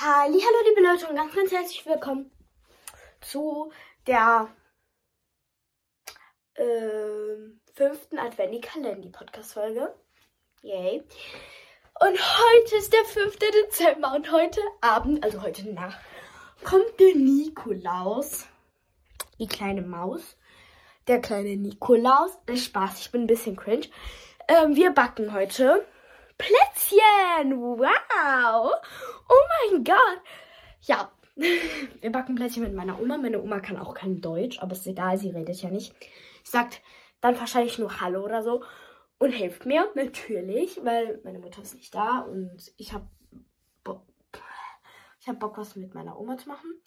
Hallo, liebe Leute und ganz, ganz herzlich willkommen zu der äh, fünften Adventi-Kalender-Podcast-Folge. Yay. Und heute ist der 5. Dezember und heute Abend, also heute Nacht, kommt der Nikolaus. Die kleine Maus. Der kleine Nikolaus. Ist Spaß, ich bin ein bisschen cringe. Ähm, wir backen heute Plätzchen. Wow. Oh mein Gott. Ja, wir backen Plätzchen mit meiner Oma. Meine Oma kann auch kein Deutsch, aber ist egal, sie redet ja nicht. Sie sagt dann wahrscheinlich nur Hallo oder so und hilft mir natürlich, weil meine Mutter ist nicht da und ich habe Bo ich habe Bock was mit meiner Oma zu machen.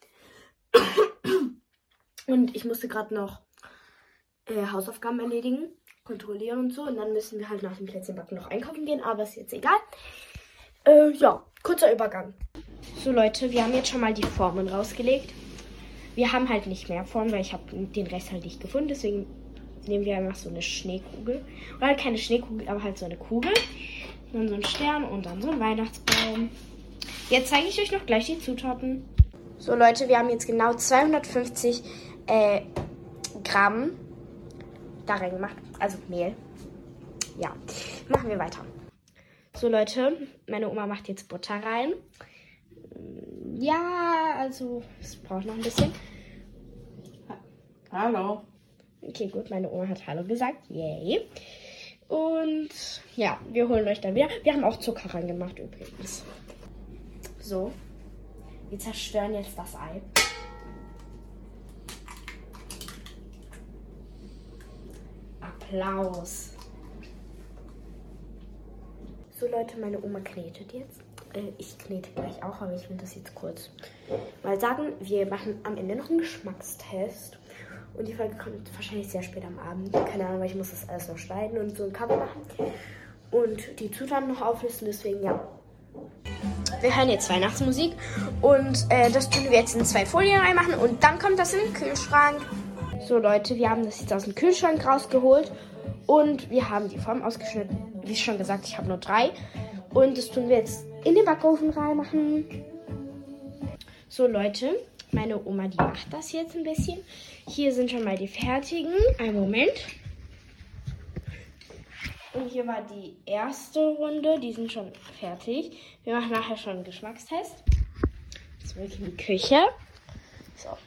Und ich musste gerade noch äh, Hausaufgaben erledigen, kontrollieren und so und dann müssen wir halt nach dem Plätzchenbacken noch einkaufen gehen, aber ist jetzt egal. Äh, ja, kurzer Übergang. So Leute, wir haben jetzt schon mal die Formen rausgelegt. Wir haben halt nicht mehr Formen, weil ich habe den Rest halt nicht gefunden. Deswegen nehmen wir einfach so eine Schneekugel. Oder halt keine Schneekugel, aber halt so eine Kugel. Dann so ein Stern und dann so ein Weihnachtsbaum. Jetzt zeige ich euch noch gleich die Zutaten. So Leute, wir haben jetzt genau 250 äh, Gramm da reingemacht. Also Mehl. Ja, machen wir weiter. So Leute, meine Oma macht jetzt Butter rein. Ja, also es braucht noch ein bisschen. Hallo. Okay, gut, meine Oma hat Hallo gesagt. Yay. Und ja, wir holen euch dann wieder. Wir haben auch Zucker reingemacht übrigens. So. Wir zerstören jetzt das Ei. Applaus. So Leute, meine Oma knetet jetzt. Äh, ich knete gleich auch, aber ich will das jetzt kurz mal sagen. Wir machen am Ende noch einen Geschmackstest. Und die Folge kommt wahrscheinlich sehr spät am Abend. Keine Ahnung, weil ich muss das alles noch schneiden und so ein Cover machen. Und die Zutaten noch auflisten, deswegen ja. Wir hören jetzt Weihnachtsmusik und äh, das tun wir jetzt in zwei Folien reinmachen und dann kommt das in den Kühlschrank. So Leute, wir haben das jetzt aus dem Kühlschrank rausgeholt und wir haben die Form ausgeschnitten. Wie schon gesagt, ich habe nur drei. Und das tun wir jetzt in den Backofen reinmachen. So Leute, meine Oma, die macht das jetzt ein bisschen. Hier sind schon mal die fertigen. Einen Moment. Und hier war die erste Runde. Die sind schon fertig. Wir machen nachher schon einen Geschmackstest. Zurück in die Küche. So.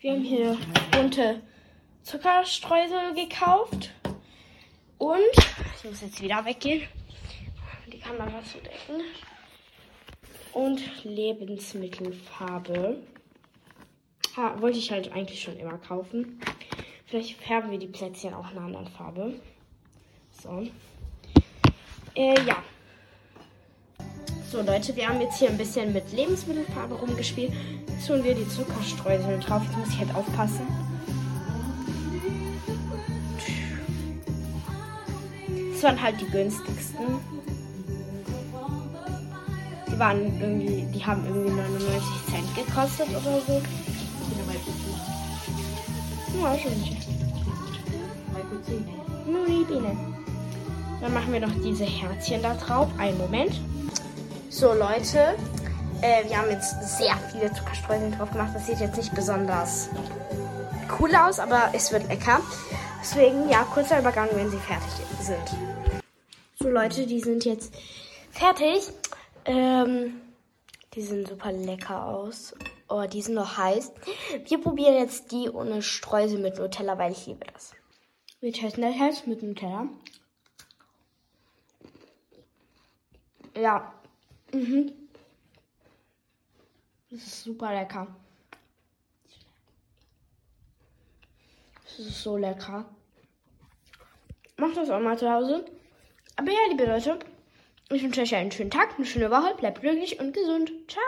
Wir haben hier bunte Zuckerstreusel gekauft. Und ich muss jetzt wieder weggehen, die Kamera zu decken. Und Lebensmittelfarbe. Ha, wollte ich halt eigentlich schon immer kaufen. Vielleicht färben wir die Plätzchen auch in einer anderen Farbe. So. Äh, ja. So Leute, wir haben jetzt hier ein bisschen mit Lebensmittelfarbe rumgespielt. Jetzt tun wir die Zuckerstreusel drauf. Jetzt muss ich halt aufpassen. Das waren halt die günstigsten. Die waren irgendwie, die haben irgendwie 99 Cent gekostet oder so. Ja, Biene. Dann machen wir noch diese Herzchen da drauf. Einen Moment. So, Leute. Äh, wir haben jetzt sehr viele Zuckerstreuseln drauf gemacht. Das sieht jetzt nicht besonders cool aus, aber es wird lecker. Deswegen, ja, kurzer Übergang, wenn sie fertig sind. So, Leute, die sind jetzt fertig. Ähm, die sehen super lecker aus. Oh, die sind noch heiß. Wir probieren jetzt die ohne Streusel mit Nutella, weil ich liebe das. Wir testen das jetzt mit Nutella. Ja. Mhm. Das ist super lecker. Das ist so lecker. Macht das auch mal zu Hause. Aber ja, liebe Leute, ich wünsche euch einen schönen Tag, eine schöne Woche. Bleibt glücklich und gesund. Ciao.